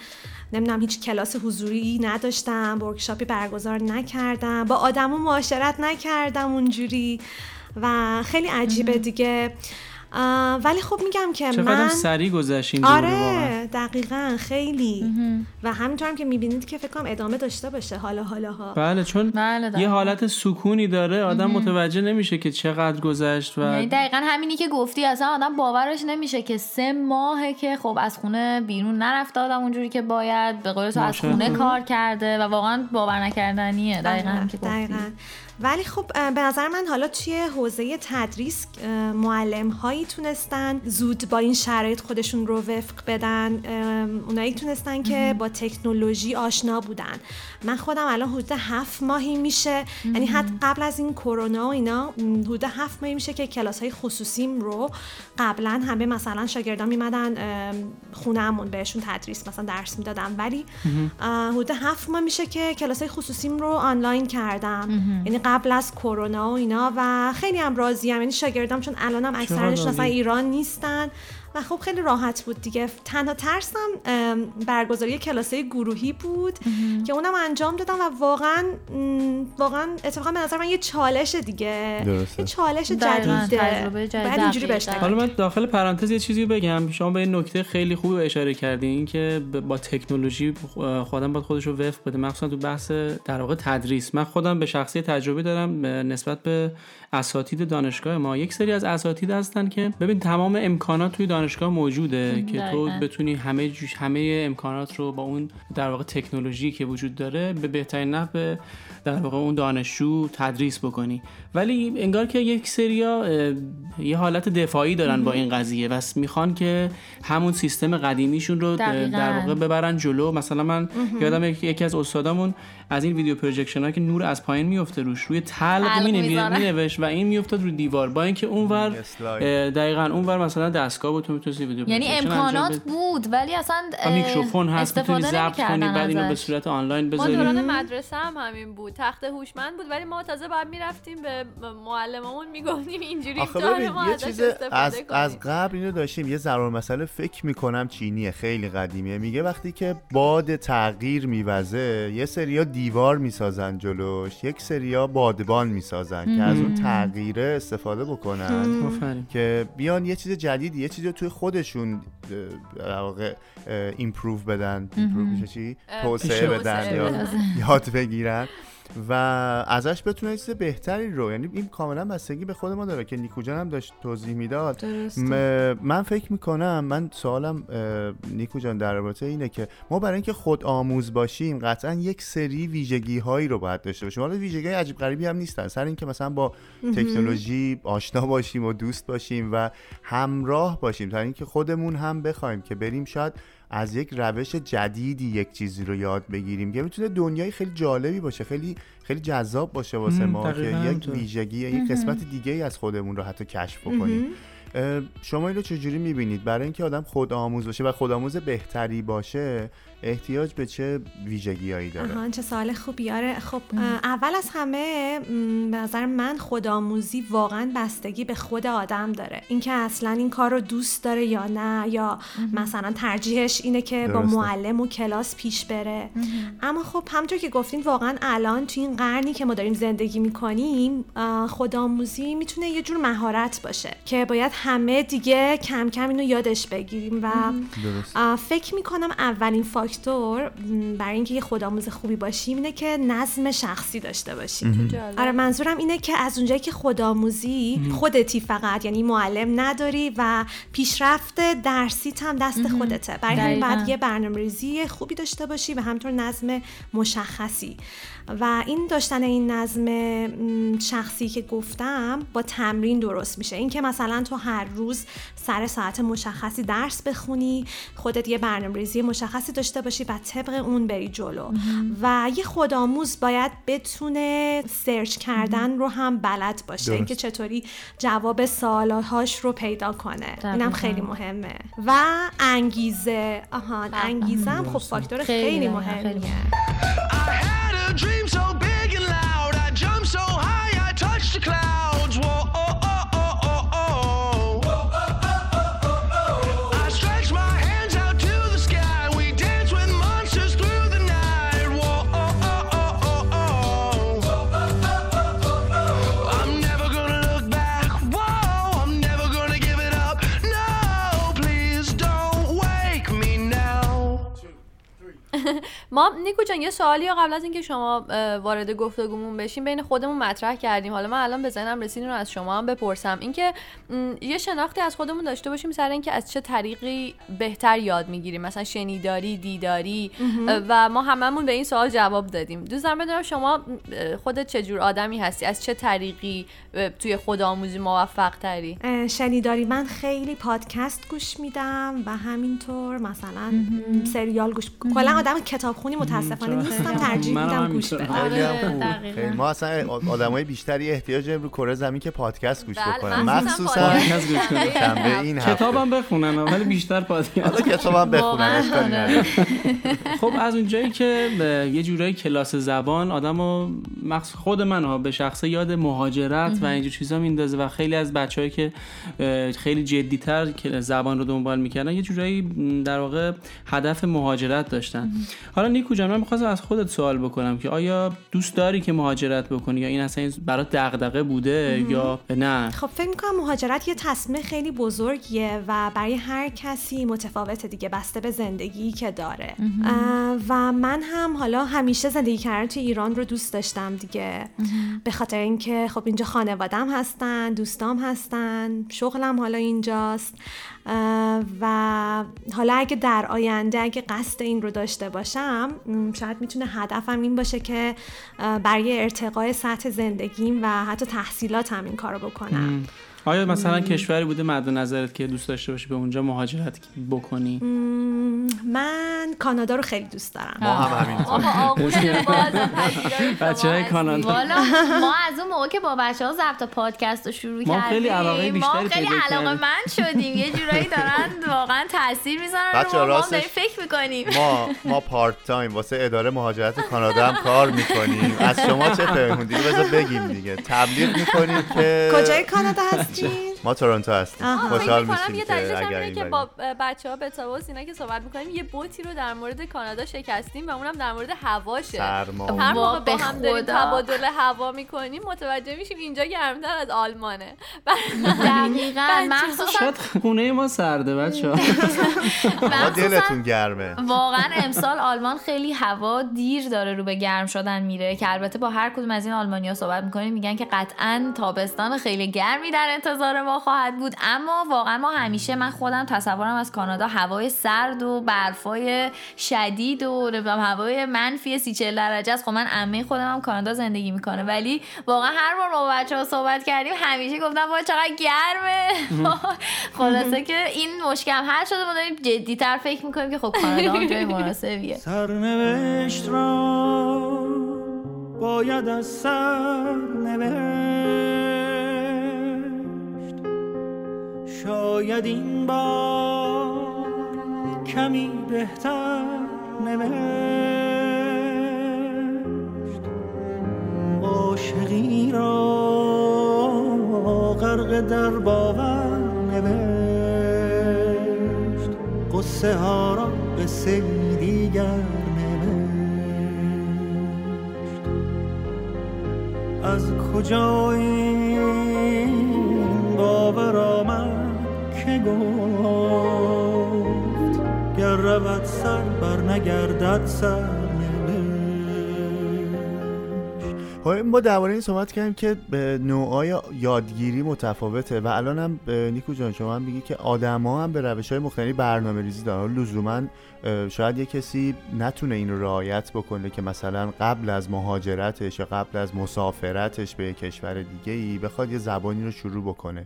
نمی‌دونم هیچ کلاس حضوری نداشتم ورکشاپی برگزار نکردم با آدمو معاشرت نکردم اونجوری و خیلی عجیبه دیگه. ولی خب میگم که چقدر من سریع گذشت آره دقیقا خیلی و همینطور هم که می‌بینید که فکر کنم ادامه داشته باشه حالا حالا ها بله چون بله، یه دقیقاً. حالت سکونی داره آدم متوجه نمیشه که چقدر گذشت و یعنی دقیقا همینی که گفتی اصلا آدم باورش نمیشه که سه ماهه که خب از خونه بیرون نرفته آدم اونجوری که باید به قول تو از. خونه کار کرده و واقعا باور نکردنیه دقیقا هم که گفتی دقیقاً. ولی خب به نظر من حالا توی حوزه تدریس معلم هایی تونستن زود با این شرایط خودشون رو وفق بدن. اونایی تونستن که با تکنولوژی آشنا بودن. من خودم الان حدود هفت ماهی میشه. یعنی حتی قبل از این کرونا و اینا حدود هفت ماهی میشه که کلاس های خصوصیم رو قبلا همه مثلا شاگردان میمدن خونهمون بهشون تدریس مثلا درس می‌دادم ولی حدود هفت ماه میشه که کلاس های خصوصیم رو آنلاین کردم. یعنی قبل از کرونا و اینا و خیلی هم راضیم یعنی شاگردام چون الانم اکثرشون اصلا. ایران نیستن و خب خیلی راحت بود دیگه. تنها ترسم برگزاری کلاسه گروهی بود که اونم انجام دادم و واقعا واقعا اتفاقا به نظر من یه چالش دیگه. درسته. یه چالش جدیده تجربه جدید، باید اینجوری. بهش حالا من داخل پرانتز یه چیزی بگم. شما به این نکته خیلی خوبی اشاره کردین که با تکنولوژی خودم باید خودش رو وفق بده. مخصوصا تو بحث در واقع تدریس. من خودم به شخصی تجربه دارم نسبت به اساتید دانشگاه ما. یک سری از اساتید هستن که ببین تمام امکانات توی دانشگاه دانشگاه موجوده که تو. بتونی همه جوش همه امکانات رو با اون در واقع تکنولوژی که وجود داره به بهترین نحو در واقع اون دانشجو تدریس بکنی. ولی انگار که یک سریا یه حالت دفاعی دارن با این قضیه و می‌خوان که همون سیستم قدیمیشون رو دقیقاً. در واقع ببرن جلو. مثلا من یادم یک- یکی از استادامون از این video projection ها که نور از پایین میفته روش روی تلق می و این میافتاد رو دیوار. با اینکه اونور دقیقا اونور مثلا دستگاه بود تو می‌تونستی ویدیو یعنی امکانات. بود ولی اصلا میکروفون هست می‌تونی استفاده ضبط کنی بعد اینو به. صورت آنلاین ما بذاری. دوران مدرسه هم همین بود. تخته هوشمند بود ولی ما تازه بعد می‌رفتیم به معلممون می‌گفتیم اینجوری آخه تا ببین ما یه ازش چیز استفاده از, کنیم. از قبل اینو داشتیم. یه ضرور مسئله فکر می‌کنم چینیه خیلی قدیمیه. میگه وقتی که باد تغییر میوزه یه سریا دیوار می‌سازن جلوش یک سریا بادبان می‌سازن که از اون تغییره استفاده بکنن که بیان یه چیز جدیدی یه چیزی توی خودشون در واقع ایمپروو بدن. ایمپروو میشه چی؟ توسعه بدن. یا. یاد بگیرن. و ازش بتونه چیز بهتری رو یعنی این کاملا بستگی به خود ما داره که نیکو جان هم داشت توضیح می‌داد. من فکر می‌کنم من سوالم نیکو جان در رابطه اینه که ما برای اینکه خود آموز باشیم قطعا یک سری ویژگی هایی رو باید داشته باشیم. حالا ویژگی های عجیب غریبی هم نیستن. سر اینکه مثلا با تکنولوژی آشنا باشیم و دوست باشیم و همراه باشیم. تا اینکه خودمون هم بخوایم که بریم شاید از یک روش جدیدی یک چیزی رو یاد بگیریم که می‌تونه دنیای خیلی جالبی باشه خیلی خیلی جذاب باشه واسه ما که یک. ویژگی یک قسمت دیگه ای از خودمون رو حتی کشف بکنیم. شما این رو چجوری می‌بینید؟ برای اینکه آدم خود آموز باشه و خود آموز بهتری باشه احتیاج به چه ویژگیهایی داره؟ آها چه سوال خوبی. آره خب اول از همه به نظر من خودآموزی واقعا بستگی به خود آدم داره. اینکه اصلا این کار رو دوست داره یا نه یا مثلا ترجیحش اینه که با درسته. معلم و کلاس پیش بره. اما خب همونطور که گفتین واقعا الان تو این قرنی که ما داریم زندگی می‌کنیم خودآموزی می‌تونه یه جور مهارت باشه که باید همه دیگه کم کم اینو یادش بگیریم و فکر می‌کنم اولین فاکتور برای اینکه یه خودآموز خوبی باشیم اینه که نظم شخصی داشته باشیم. جالب. آره منظورم اینه که از اونجایی که خودآموزی خودتی فقط یعنی معلم نداری و پیشرفت درسیت هم دست خودته. برای همین. باید یه برنامه‌ریزی خوبی داشته باشی و همطور نظم مشخصی. و این داشتن این نظم شخصی که گفتم با تمرین درست میشه. اینکه مثلا تو هر روز سر ساعت مشخصی درس بخونی خودت یه برنامه‌ریزی مشخصی داشته باشی و طبق اون بری جلو. و یه خودآموز باید بتونه سرچ کردن رو هم بلد باشه. اینکه چطوری جواب سوالهاش رو پیدا کنه. اینم. خیلی مهمه. و انگیزه. آها انگیزه هم خب فاکتور خیلی خیلی مهمیه. Dream so big and loud. ما نیکو جان یه سوالی رو قبل از اینکه شما وارد گفتگومون بشیم بین خودمون مطرح کردیم. حالا من الان به ذهنم رسید اینو از شما هم بپرسم. اینکه یه شناختی از خودمون داشته باشیم سر اینکه از چه طریقی بهتر یاد می‌گیریم. مثلا شنیداری دیداری. و ما هممون به این سوال جواب دادیم. دوست دارم بدونم شما خودت چه جور آدمی هستی؟ از چه طریقی توی خودآموزی موفق تری؟ شنیداری. من خیلی پادکست گوش میدم و همینطور مثلا سریال گوش کلا آدم کتابخونی متاسفانه نیستم ترجیح میدم. گوش بدم. آره، ما اصلا آدمای بیشتری احتیاج داریم رو کره زمین که پادکست گوش بله، بکنن. مخصوصاً پادکست گوش کنن. این کتابم بخونن ولی بیشتر پادکست. حالا کتابم بخونن آره. نداره. خب از اونجایی که یه جورایی کلاس زبان آدم و مخصوص خود من ها به شخصه یاد مهاجرت و اینجور چیزا میندازه و خیلی از بچههایی که خیلی جدیتر زبان رو دنبال می‌کردن یه جورایی در واقع هدف مهاجرت داشتن. حالا نیکو جان من می‌خواستم از خودت سوال بکنم که آیا دوست داری که مهاجرت بکنی یا این اصلا این برات دغدغه بوده یا نه؟ خب فکر می‌کنم مهاجرت یه تصمیم خیلی بزرگیه و برای هر کسی متفاوته دیگه بسته به زندگی که داره. و من هم حالا همیشه زندگی کردن توی ایران رو دوست داشتم دیگه. به خاطر اینکه خب اینجا خانوادم هستن دوستام هستن شغلم حالا اینجاست. و حالا اگه در آینده اگه قصد این رو داشته باشم شاید می‌تونه هدفم این باشه که برای ارتقای سطح زندگیم و حتی تحصیلاتم این کارو بکنم. آیا مثلا کشوری بوده مد نظرت که دوست داشته باشی به اونجا مهاجرت بکنی؟ من کانادا رو خیلی دوست دارم. ما هم بچه های. کانادا. ما از اون موقع که با بچه ها ضبط پادکست رو شروع ما کردیم خیلی علاقه ما بیشتری خیلی پیدا علاقه کردیم. من شدیم. یه جورایی دارن واقعا تاثیر می‌ذارن رو ما ما داریم فکر می‌کنیم. ما ما پارت تایم واسه اداره مهاجرت کانادا هم کار می‌کنیم. از شما چه فهموندید بذار بگیم دیگه. تبلیغ می‌کنیم که کجای کانادا gotcha. ما تورنتو هستیم. خوشحال میشیم یه دلیلش که هم اگر اینه این که. با بچه ها به و سینا که صحبت می‌کنیم یه بوتی رو در مورد کانادا شکستیم و اونم در مورد هواشه سرما هر موقع با به هم داریم. تبادل هوا می‌کنیم متوجه میشیم اینجا گرمتر از آلمانه دقیقا مخصوصا شاید خونه ما سرده بچه ها دلتون گرمه واقعا امسال آلمان خیلی هوا دیر داره رو به گرم شدن میره که البته با هر کدوم از این آلمانیا صحبت می‌کنیم میگن که قطعا تابستان خیلی گرمی در انتظار ما خواهد بود. اما واقعا ما همیشه من خودم تصورم از کانادا هوای سرد و برفای شدید و نمی‌دونم هوای منفی سی چهل درجه است. خب من عمه خودم هم کانادا زندگی می‌کنه ولی واقعا هر بار ما با بچه ها صحبت کردیم همیشه گفتم وای چقدر گرمه. خلاصه که این مشکل هم حل شده ما داریم جدیتر فکر می‌کنیم که خب کانادا هم جای مناسبیه. سرنوشت را باید از سر نوشت. شاید این بار کمی بهتر نوشت. عاشقی را غرق در باور نوشت. قصه ها را قصه دیگر نوشت. از کجا این باور گفت گر رود سر بر نگردد سر خب ما درباره این صحبت کردیم که نوعای یادگیری متفاوته و الان هم نیکو جان شما هم میگی که آدما هم به روش های مختلفی برنامه ریزی دارن لزوما شاید یه کسی نتونه این رعایت بکنه که مثلا قبل از مهاجرتش یا قبل از مسافرتش به کشور دیگه ای بخواد یه زبانی رو شروع بکنه.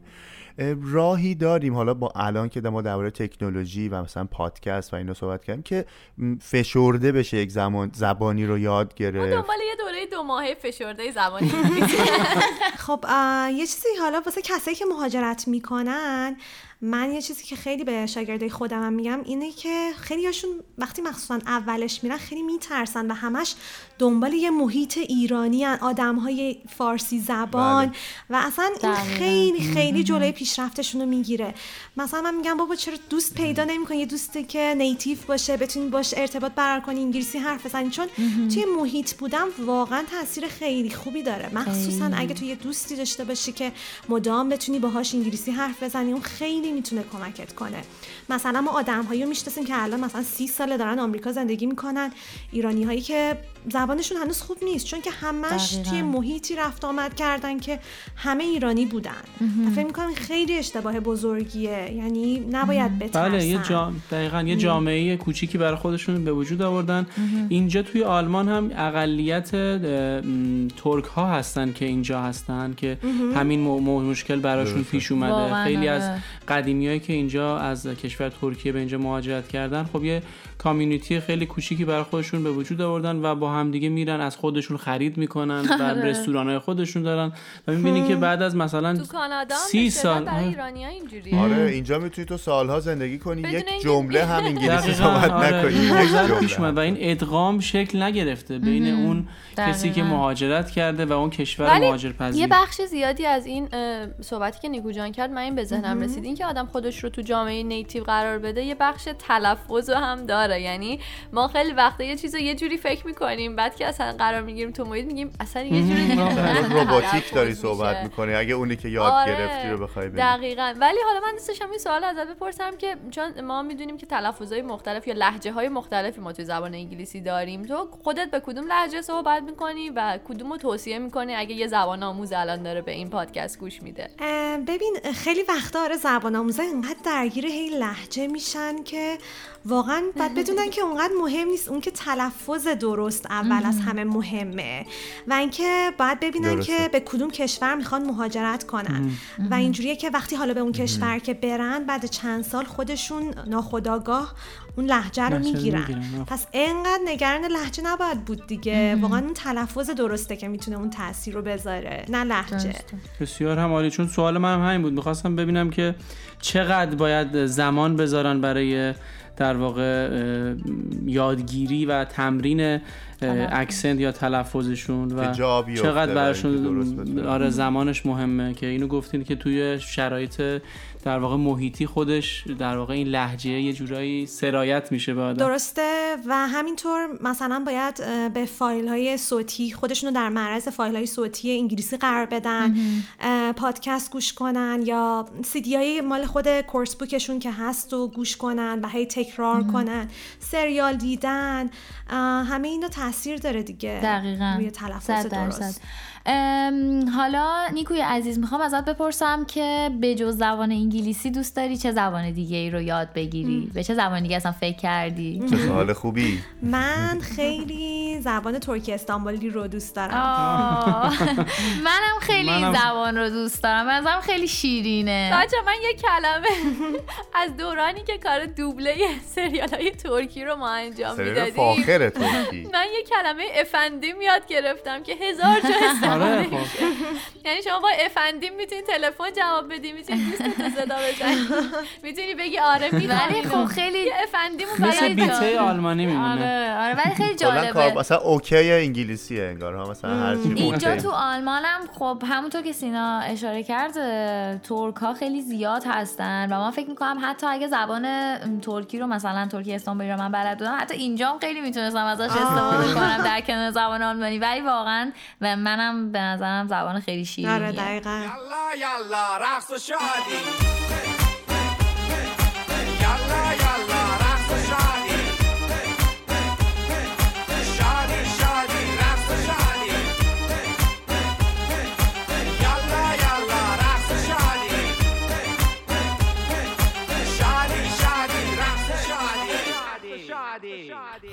راهی داریم. حالا با الان که ما درباره تکنولوژی و مثلا پادکست و اینا صحبت کردیم که فشرده بشه یک زمان زبانی رو یاد ما گرفت. دنبال یه دوره دو ماهه فشرده زبانی خب یه چیزی حالا واسه کسایی که مهاجرت می‌کنن من یه چیزی که خیلی به شاگردای خودم هم میگم اینه که خیلی هاشون وقتی مخصوصا اولش میرن خیلی میترسن و همش دنبال یه محیط ایرانی آدم های فارسی زبان. بله. و اصلا این. خیلی خیلی جلوی پیشرفتشون رو می‌گیره. مثلا من میگم بابا چرا دوست پیدا نمی‌کنی؟ یه دوستی که نیتیو باشه بتونی باش ارتباط برقرار کنی انگلیسی حرف بزنی. چون توی محیط بودن واقعا تاثیر خیلی خوبی داره. مخصوصا اگه تو یه دوستی داشته باشی که مدام بتونی باهاش انگلیسی حرف بزنی اون خیلی می‌تونه کمکت کنه. مثلا ما آدم هایی رو می‌شناسیم که الان مثلا سی ساله دارن آمریکا زندگی می‌کنن. ایرانی هایی که زبانشون هنوز خوب نیست چون که همش دقیقاً. توی محیطی رفت آمد کردن که همه ایرانی بودن. و فکر می‌کنم خیلی اشتباه بزرگیه. یعنی نباید بترسن. بله یه جا... دقیقا یه جامعه کوچیکی برای خودشون به وجود آوردن. اینجا توی آلمان هم اقلیت ترک ها هستن که اینجا هستن که همین مشکل براشون درسته. پیش اومده خیلی از آره. قدیمیایی که اینجا از کشور ترکیه به اینجا مهاجرت کردن خب یه کامیونیتی خیلی کوچیکی برای خودشون به وجود آوردن و با همدیگه میرن از خودشون خرید می‌کنن و آره. رستوران های خودشون دارن و می‌بینی که بعد از مثلا تو کانادا سی سال برای. ایرانی ها آره اینجا می‌تونی تو سالها زندگی کنی یک جمله هم انگلیسی صحبت آره، نکنی و این ادغام شکل نگرفته بین اون کسی که دقیقاً. مهاجرت کرده و اون کشور مهاجر پذیر یه بخش زیادی از این صحبتی که نیکو جان کرد من این به ذهنم رسید. این که آدم خودش رو تو جامعه نیتیو قرار بده یه بخش تلفظ هم داره. یعنی ما خیلی وقتا یه چیز رو یه جوری فکر می‌کنیم بعد که اصلا قرار می‌گیریم تو محیط میگیم اصلا یه جوری رباتیک داری. صحبت می‌کنی. اگه اونی که یاد آره، گرفتی رو بخوای بگی. دقیقا. ولی حالا من دوست داشتم این سوال ازت بپرسم که چون ما می‌دونیم که تلفظهای مختلف یا لحجه های مختلفی ما توی زبان انگلیسی داریم. تو خودت به کدوم لحجه صحبت می‌کنی؟ و کدوم رو توصیه می‌کنی اگه یه زبان آموز الان داره به این پادکست گوش میده؟ ببین خیلی وقتا آره زبان آموزا اینقدر درگیر هی لحجه میشن که واقعا باید بدونن که اونقدر مهم نیست. اون که تلفظ درست اول از همه مهمه و اینکه باید ببینن درسته. که به کدوم کشور می‌خوان مهاجرت کنن. و اینجوریه که وقتی حالا به اون کشور که برن بعد چند سال خودشون ناخداگاه اون لحجه رو لهجه رو می‌گیرن. پس انقدر نگران لحجه نباید بود دیگه. واقعا اون تلفظ درسته که می‌تونه اون تاثیر رو بذاره نه لحجه. بسیار هم عالی چون سوال من هم همین بود. می‌خواستم ببینم که چقدر باید زمان بذارن برای در واقع یادگیری و تمرین اکسنت یا تلفظشون و چقدر براشون. آره زمانش مهمه که اینو گفتین که توی شرایط در واقع محیطی خودش در واقع این لحجه یه جورایی سرایت میشه به آدم. درسته و همینطور مثلا باید به فایل های صوتی خودشونو در معرض فایل های صوتی انگلیسی قرار بدن پادکست گوش کنن یا سیدی های مال خود کورس بوکشون که هست و گوش کنن و هی تکرار کنن سریال دیدن همه اینا تاثیر داره دیگه. دقیقا. روی تلفظ درست. ام، حالا نیکوی عزیز می‌خوام ازت بپرسم که به جز زبان انگلیسی دوست داری چه زبان دیگه ای رو یاد بگیری؟ به چه زبان دیگه اصلا فکر کردی؟ چه سوال خوبی. من خیلی زبان ترکی استانبولی رو دوست دارم. منم خیلی منم- زبان رو دوست دارم. منظرم خیلی شیرینه. بچه من یه کلمه از دورانی که کار دوبله سریال های ترکی رو ما انجام سریال می‌دادیم. فاخر ترکی. من یه کلمه افندیم یاد گرفتم که هزار جا استفاده آره میشه. خب یعنی شما با افندیم می‌تونی تلفن جواب بدی می‌تونی دوستت صدا بزنی می‌تونی بگی آره ولی می‌فهمی خب خیلی یه افندیمو مثل بیته داری. آلمانی میمونه. آره آره ولی خیلی جالبه. مثلا اوکی انگلیسیه انگار ها مثلا هر چی اینجا. تو آلمانم خب همونطور که سینا اشاره کرد ترک ها خیلی زیاد هستن و من فکر می‌کنم حتی اگه زبان ترکی رو مثلا ترکی استانبولی رو من بلد بودم حتی اینجام خیلی می‌تونستم ازش استفاده کنم در کنار زبان آلمانی. ولی واقعا و منم به نظرم زبان خیلی آره شیرینیه دقیقا. یلا یلا رقص و شادی. یلا یلا رقص شادی.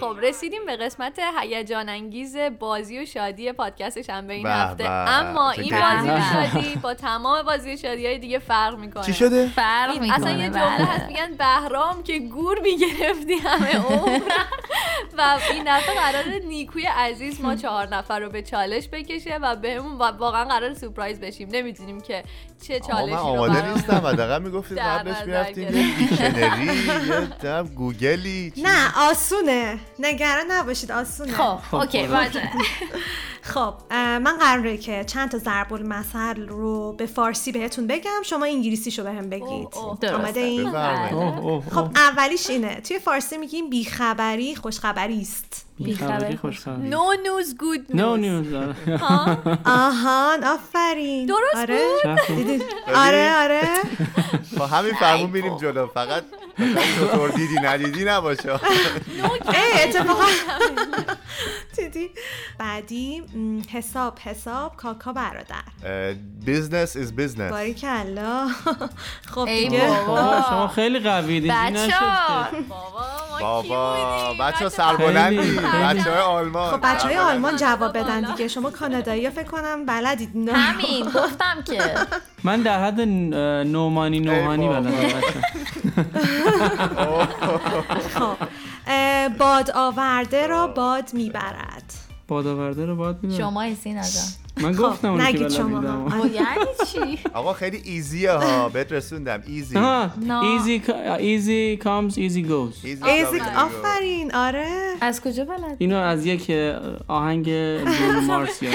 خب رسیدیم به قسمت هیجان انگیز بازی و شادی پادکست شنبه این هفته. اما این. بازی و شادی با تمام بازی و شادی های دیگه فرق می‌کنه چی شده فرق می‌کنه اصلا یه بله. جمله هست میگن بهرام که گور می‌گرفتی همه عمر و این دفعه قرار نیکوی عزیز ما چهار نفر رو به چالش بکشه و بهمون واقعا قرار سورپرایز بشیم نمی‌دونیم که چه چالشی من رو آماده نیستم حداقل می‌گفتید قبلش می‌رفتیم. یه دیکشنری یه دم گوگلی چی؟ نه آسونه نگران نباشید آسونه. خب okay باشه. خب من قراره که چند تا ضرب المثل رو به فارسی بهتون بگم. شما انگلیسیشو بهم بگید. آماده‌این اوه. خب اولیش اینه. توی فارسی میگیم بیخبری خوشخبری است. بیخبری خوشخبری No news good news. no news آره. آهان آفرین. درست آره. دیدی؟ آره آره. با خب، همین فرمون میریم جلو. فقط چطور دیدی ندیدی نباشه. ای اتفاقا. دیدی؟ بعدی حساب حساب کاکا برادر. business is business باریکلا خب ای دیگه. شما خیلی قوی دیدی بچه. بابا بابا؟ بچه سربلندی. بچه های آلمان. خب بچه های آلمان. جواب بدن دیگه. شما کانادایی فکر کنم بلدید. نه. همین. گفتم که. من در حد نومانی نوهانی. بلدم. خب. باد آورده را باد می‌برد. باد آورده رو باید می‌دونم شما سینا جان من گفتم اونی که شما. خب یعنی چی؟ آقا خیلی ایزیه ها بهت رسوندم. ایزی. آها نه. easy co- easy comes easy goes ایزی آفرین. آره. از کجا بلد؟ اینو از یک آهنگ برونو مارس یاد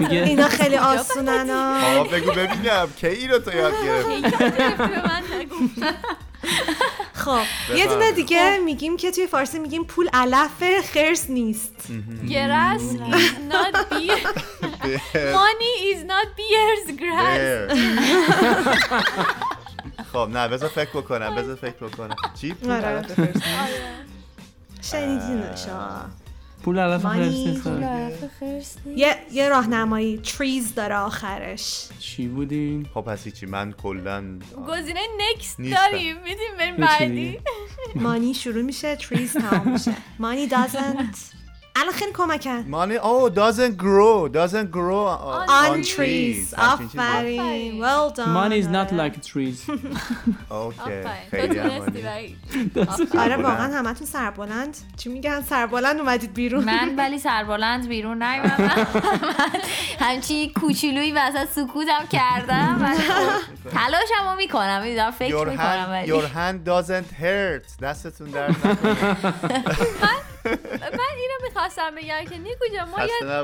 میگه. اینا خیلی آسونن ها. آقا بگو ببینم. کی اینو تو یاد گرفت به من خب یه دونه دیگه میگیم که توی فارسی میگیم پول علف خرس نیست. is not beer. money is not beer's grass خب نه بذار فکر بکنم بذار فکر بکنم چی؟ آره. غلط فرست؟ شنیدینش ها. پول علف. خرس نیست. یه یه راهنمایی تریز داره آخرش چی بودین خب پس چی من کلا گزینه نکست. داریم میدیم بریم بعدی. مانی شروع میشه تریز تمام میشه مانی doesn't الان خیلی کمکن. مانی او doesn't grow doesn't grow on, on trees. trees. همچین چیزی. آفرین. Well done. Money is not آره. like trees. اوکی. خیلی. آره سربلند. واقعا همتون سربلند. چی میگن؟ سربلند اومدید بیرون. من ولی سربلند بیرون نیومدم. من همچی کوچولویی وسط سکوتم کردم. تلاشمو می‌کنم. می‌دونم فکر Your می‌کنم your hand doesn't hurt. دستتون درد نکنه. من اینو می‌خواستم بگم که نیکو جان ما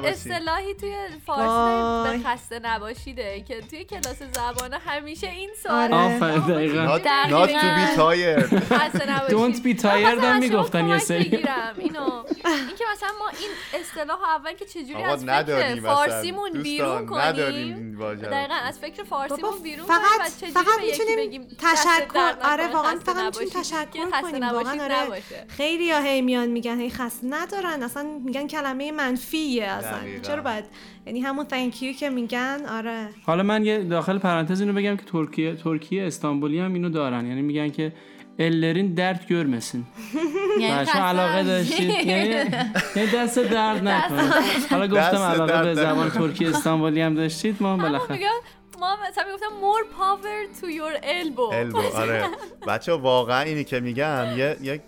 یه. اصطلاحی توی فارسی. به خسته نباشیده که توی کلاس زبانه همیشه این سوال آره. آفرین دقیقا not, to be tired Don't be tired هم می‌گفتن یه سری. بگیرم اینو اینکه مثلا ما این اصطلاح اول که چجوری از فکر. فارسیمون بیرون کنیم. دقیقا از فکر فارسیمون بیرون فقط- کنیم فقط می‌تونیم تشکر آره واقعا فقط می‌تونیم تشکر کنیم واقعا آره. خیلی یا هی میان میگن خسته ندارن. اصلا میگن کلمه منفیه اصلا. دقیقاً. چرا باید یعنی همون thank you که میگن؟ آره. حالا من یه داخل پرانتز اینو بگم که ترکیه ترکیه استانبولی هم اینو دارن. یعنی میگن که ellerin dert görmesin یعنی علاقه. داشتید؟ یعنی یعنی دست درد نکنه. حالا گفتم دست علاقه درد به زبان. ترکی استانبولی هم داشتید ما بالاخره میگن ما مثلا می‌گفتم more power to your elbow. البو آره. بچه واقعا اینی که میگم یه یک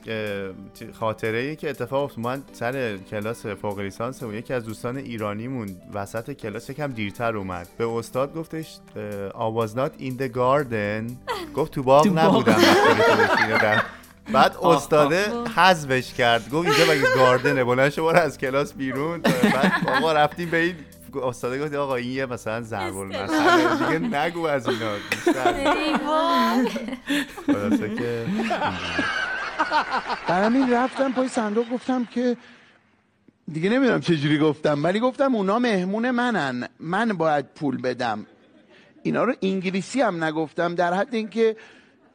خاطره ای که اتفاق افتاد. من سر کلاس فوق لیسانس و یکی از دوستان ایرانیمون وسط کلاس یکم دیرتر اومد. به استاد گفتش was not in the garden. گفت تو باغ. نبودم. بعد استاده حذفش کرد. گفت اینجا مگه گاردنه؟ بلند شو برو از کلاس بیرون. بعد آقا رفتیم به این استاده گفت آقا این یه مثلا ضرب المثل. دیگه نگو از اینا. بیشتر. خلاصه که برای همین رفتم پای صندوق گفتم که دیگه نمی‌دونم چجوری گفتم ولی گفتم اونا مهمون منن. من باید پول بدم. اینا رو انگلیسی هم نگفتم در حد اینکه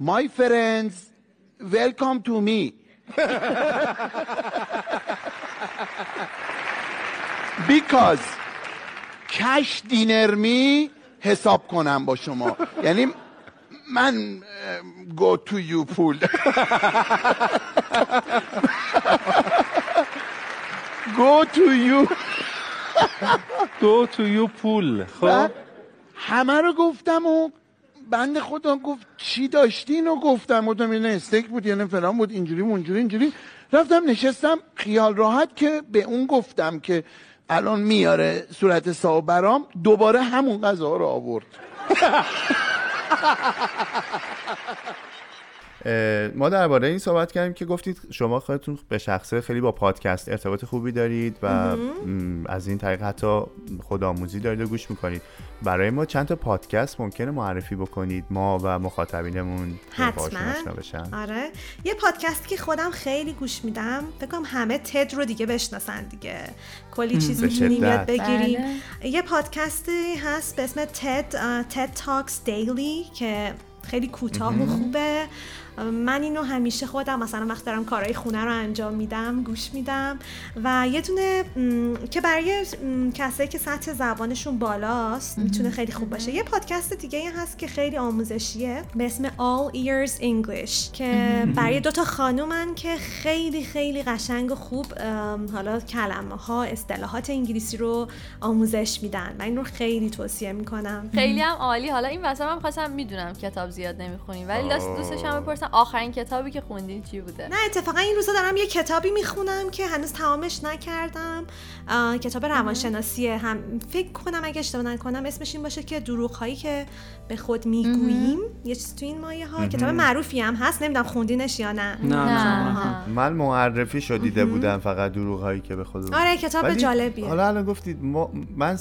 my friends welcome to me. Because کش دینر می حساب کنم با شما. یعنی من گو تو یو پول گو تو یو گو تو یو پول خب. همه رو گفتم و بند خودم گفت چی داشتین و گفتم. گفتم اینه استیک بود یعنی فلان بود اینجوری اونجوری اینجوری. رفتم نشستم خیال راحت که به اون گفتم که الان میاره صورت صاحب برام دوباره همون غذا رو آورد. ما درباره این صحبت کردیم که گفتید شما خودتون به شخصه خیلی با پادکست ارتباط خوبی دارید و از این طریق حتی خودآموزی دارید و گوش می‌کنید. برای ما چند تا پادکست ممکنه معرفی بکنید ما و مخاطبینمون حتما. بشن. آره. یه پادکست که خودم خیلی گوش میدم فکر کنم همه تد رو دیگه بشناسن دیگه. کلی چیز می‌تونیم. یاد بگیریم. یه پادکستی هست به اسم تد تد تاکس دیلی که خیلی کوتاه و خوبه. من اینو همیشه خودم مثلا وقت دارم کارهای خونه رو انجام میدم گوش میدم و یه دونه م، که برای م، کسایی که سطح زبانشون بالاست می‌تونه خیلی خوب باشه. یه پادکست دیگه هست که خیلی آموزشیه به اسم All Ears English که برای دوتا خانومن که خیلی خیلی قشنگ و خوب حالا کلمه ها اصطلاحات انگلیسی رو آموزش میدن من این رو خیلی توصیه می‌کنم. خیلی هم عالی. حالا این واسه من خواستم می‌دونم کتاب زیاد نمی‌خونیم ولی. دوستش هم بپرسم آخرین کتابی که خوندین چی بوده؟ نه اتفاقا این روزا دارم یه کتابی می‌خونم که هنوز تمامش نکردم. کتاب روانشناسیه. هم فکر کنم اگه اشتباه نکنم اسمش این باشه که دروغ هایی که به خود می‌گوییم. یه چیز تو این مایه ها. کتاب معروفی هم هست. نمی‌دونم خوندینش یا نه. نه من معرفی شدیده بودم فقط دروغ هایی که به خود آره کتاب جالبیه. حالا الان گفتید ما من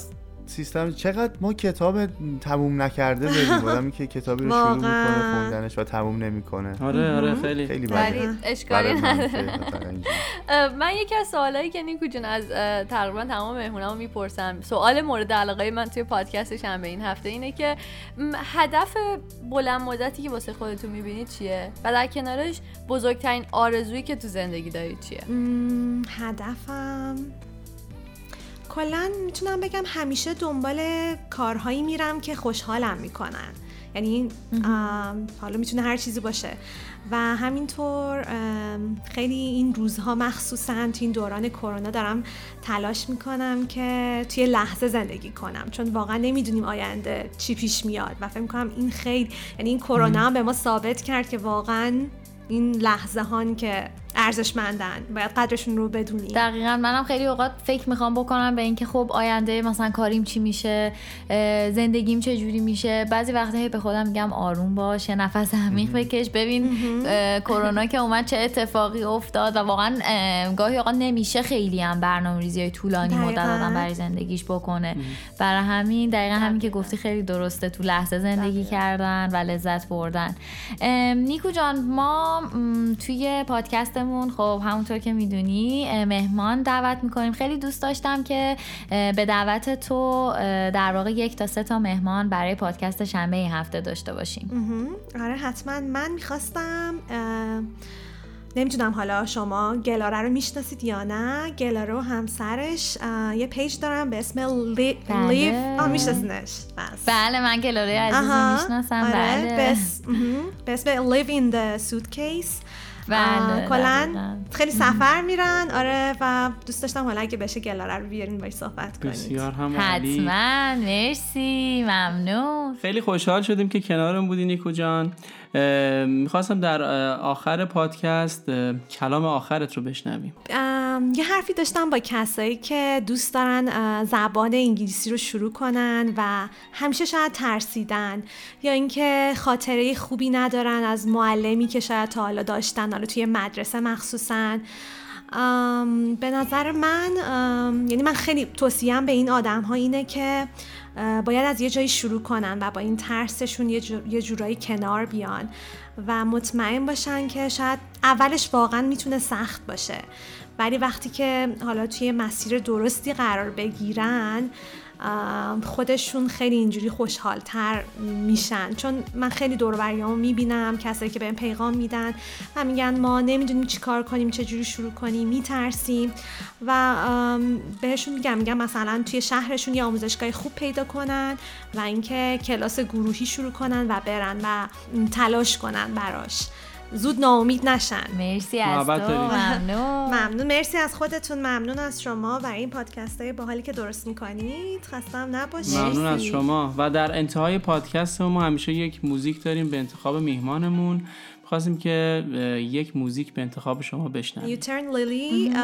سیستم چقدر ما کتاب تموم نکرده داریم آدمی که کتابی رو شروع. می‌کنه خوندنش و تموم نمی‌کنه. آره آره خیلی. خیلی اشکالی من یکی از سوالایی که نیکو جون از تقریبا تمام مهمونامو می‌پرسم. سوال مورد علاقه من توی پادکست شنبه این هفته اینه که هدف بلند مدتی که واسه خودتون می‌بینید چیه؟ و در کنارش بزرگترین آرزویی که تو زندگی دارید چیه؟ هدفم کلا می‌تونم بگم همیشه دنبال کارهایی میرم که خوشحالم می‌کنن. یعنی حالا می‌تونه هر چیزی باشه. و همینطور خیلی این روزها مخصوصا تو این دوران کرونا دارم تلاش می‌کنم که توی لحظه زندگی کنم. چون واقعا نمی‌دونیم آینده چی پیش میاد. و فکر می‌کنم این خیلی یعنی این کرونا هم به ما ثابت کرد که واقعا این لحظه هان که ارزشمندن. باید قدرشون رو بدونیم. دقیقا. منم خیلی اوقات فکر می‌خوام بکنم به اینکه خب آینده مثلا کاریم چی میشه زندگیم چه جوری میشه. بعضی وقتا هی به خودم میگم آروم باش یه نفس عمیق بکش. ببین کرونا که اومد چه اتفاقی افتاد و واقعا اه، گاهی اوقات نمیشه خیلی هم برنامه ریزی های طولانی مدت. آدم برای زندگیش بکنه. برای همین دقیقا همین که گفتی خیلی درسته. تو لحظه زندگی کردن و لذت بردن. نیکو جان ما توی پادکستمون خب همونطور که می‌دونی مهمان دعوت می‌کنیم. خیلی دوست داشتم که به دعوت تو در واقع یک تا سه تا مهمان برای پادکست شنبه این هفته داشته باشیم. آره حتما. من می‌خواستم نمی‌دونم حالا شما گلاره رو می‌شناسید یا نه. گلاره و همسرش یه پیج دارم به اسم لی... بله. لیف آه میشناسینش. بس. بله من گلاره عزیزی آها. می‌شناسم. آره. بله. به اسم Live in the Suitcase. بله، کلا. خیلی سفر میرن. آره و دوست داشتم حالا اگه بشه گلاره رو بیارین باش صحبت کنید. بسیار هم. حتما. مرسی. ممنون. خیلی خوشحال شدیم که کنارم بودی نیکو جان. می‌خواستم در آخر پادکست کلام آخرت رو بشنویم. یه حرفی داشتم با کسایی که دوست دارن زبان انگلیسی رو شروع کنن و همیشه شاید ترسیدن یا اینکه خاطره خوبی ندارن از معلمی که شاید تا حالا داشتن حالا توی مدرسه مخصوصا. به نظر من یعنی من خیلی توصیم به این آدم ها اینه که باید از یه جایی شروع کنن و با این ترسشون یه, یه جورایی کنار بیان و مطمئن باشن که شاید اولش واقعا می‌تونه سخت باشه. ولی وقتی که حالا توی مسیر درستی قرار بگیرن خودشون خیلی اینجوری خوشحالتر میشن. چون من خیلی دور می‌بینم کسایی که بهم پیغام میدن و میگن ما نمی‌دونیم چی کار کنیم چه جوری شروع کنیم میترسیم و بهشون میگم میگم مثلا توی شهرشون یه آموزشگاه خوب پیدا کنن و اینکه کلاس گروهی شروع کنن و برن و تلاش کنن براش. زود ناامید نشن. مرسی از تو. ممنون. ممنون. مرسی از خودتون. ممنون از شما و این پادکست های باحالی که درست می‌کنید. خستم نباشید. ممنون از. شما. و در انتهای پادکست ما همیشه یک موزیک داریم به انتخاب میهمانمون. خواستیم که یک موزیک به انتخاب شما بشنویم. You Turn Lily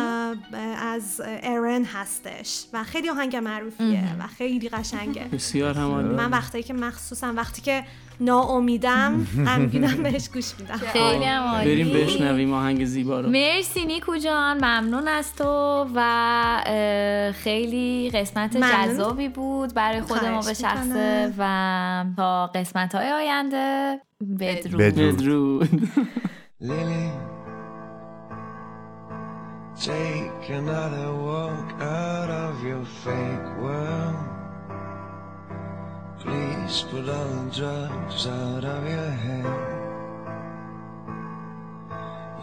از ارن هستش و خیلی آهنگ معروفیه و خیلی قشنگه. بسیار هم. من وقتی که مخصوصا وقتی که ناامیدم غمگینم بهش گوش میدم خیلی هم عالی. بریم بشنویم آهنگ زیبا رو مرسی نیکو جان ممنون از تو و خیلی قسمت. جذابی بود برای خود ما به شخصه و تا قسمت های آینده بدرود بدرود. Lily, take another walk out of your fake world. Please put all the drugs out of your head.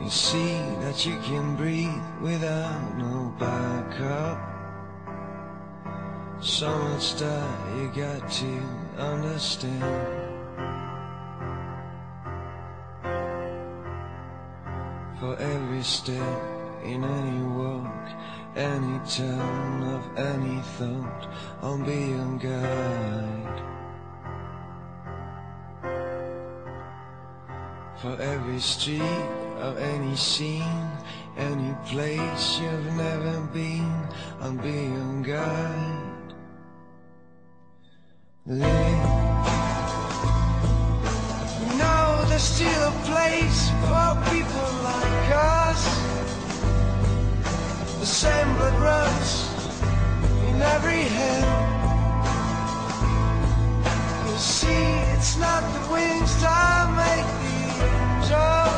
You see that you can breathe without no backup. So much that you got to understand. For every step in any walk, any turn of any thought, I'll be your guide. For every street of any scene, any place you've never been, I'll be your guide. You know there's still a place for people like us. The same blood runs in every head. You see, it's not the wings that make the angel.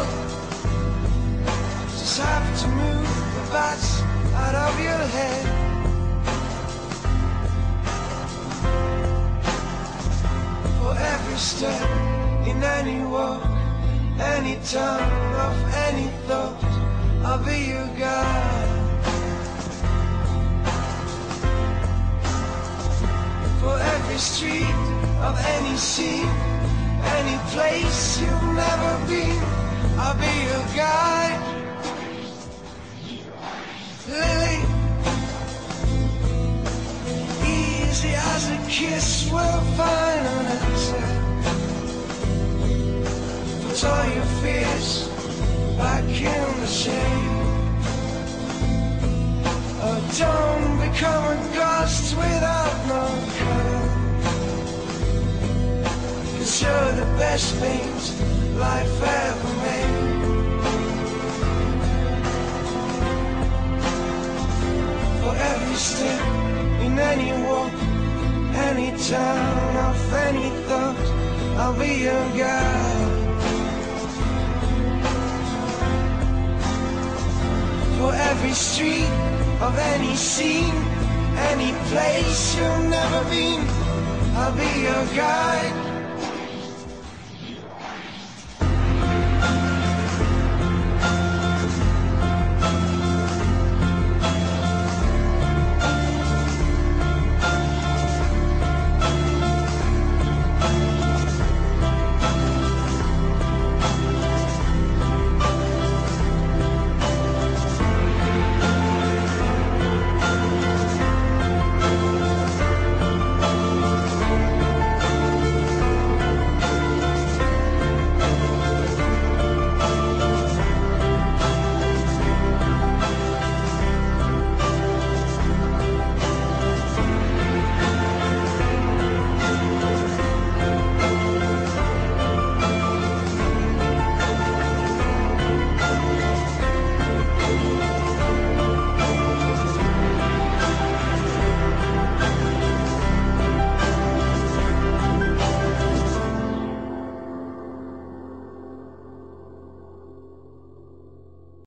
Just have to move the bats out of your head. For every step in any walk, any turn of any thought, I'll be your guide. Every street of any scene, any place you've never been, I'll be your guide. Lily, easy as a kiss we'll find an answer. Put all your fears back in the shade. Oh, don't become a ghost without no color. You're the best things life ever made. For every step in any walk, any turn of any thought, I'll be your guide. For every street of any scene, any place you've never been, I'll be your guide.